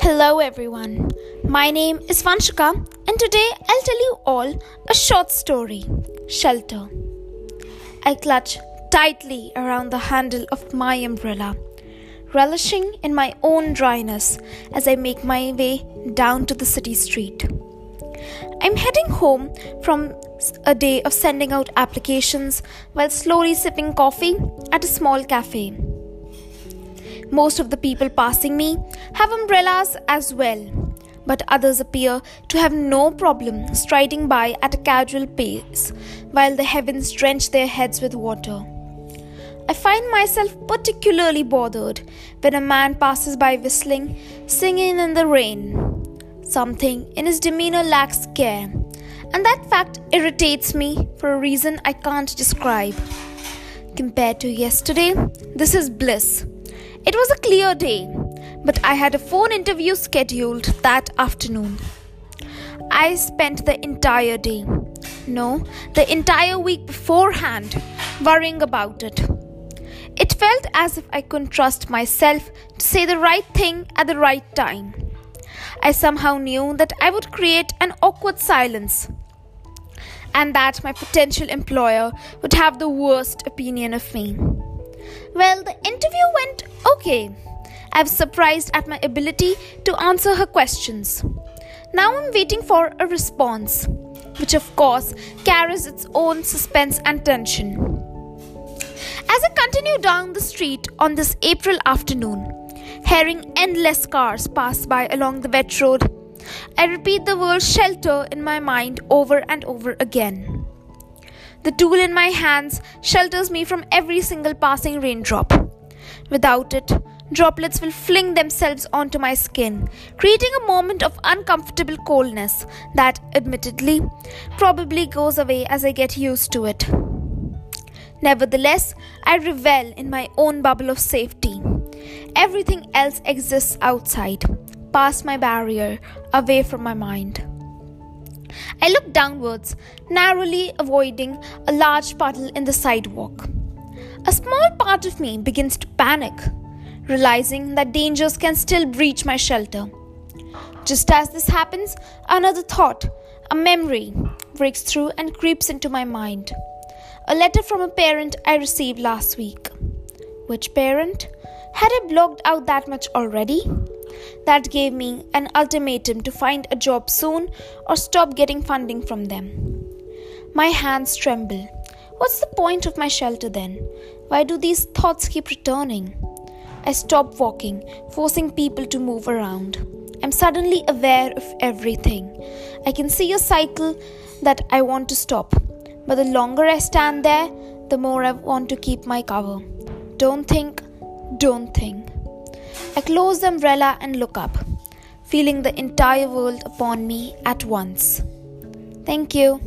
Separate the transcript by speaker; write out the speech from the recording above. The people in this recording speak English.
Speaker 1: Hello, everyone. My name is Vanshika, and today I'll tell you all a short story Shelter. I clutch tightly around the handle of my umbrella, relishing in my own dryness as I make my way down to the city street. I'm heading home from a day of sending out applications while slowly sipping coffee at a small cafe. Most of the people passing me have umbrellas as well, but others appear to have no problem striding by at a casual pace while the heavens drench their heads with water. I find myself particularly bothered when a man passes by whistling, singing in the rain. Something in his demeanor lacks care, and that fact irritates me for a reason I can't describe. Compared to yesterday, this is bliss. It was a clear day, but I had a phone interview scheduled that afternoon. I spent the entire day, no, the entire week beforehand, worrying about it. It felt as if I couldn't trust myself to say the right thing at the right time. I somehow knew that I would create an awkward silence and that my potential employer would have the worst opinion of me. Well, the okay. I was surprised at my ability to answer her questions. Now I'm waiting for a response, which of course carries its own suspense and tension. As I continue down the street on this April afternoon, hearing endless cars pass by along the wet road, I repeat the word shelter in my mind over and over again. The tool in my hands shelters me from every single passing raindrop. Without it, droplets will fling themselves onto my skin, creating a moment of uncomfortable coldness that, admittedly, probably goes away as I get used to it. Nevertheless, I revel in my own bubble of safety. Everything else exists outside, past my barrier, away from my mind. I look downwards, narrowly avoiding a large puddle in the sidewalk. A small part of me begins to panic, realizing that dangers can still breach my shelter. Just as this happens, another thought, a memory, breaks through and creeps into my mind. A letter from a parent I received last week. Which parent? Had I blocked out that much already? That gave me an ultimatum to find a job soon or stop getting funding from them. My hands tremble. What's the point of my shelter then? Why do these thoughts keep returning? I stop walking, forcing people to move around. I'm suddenly aware of everything. I can see a cycle that I want to stop, but the longer I stand there, the more I want to keep my cover. Don't think, don't think. I close the umbrella and look up, feeling the entire world upon me at once. Thank you.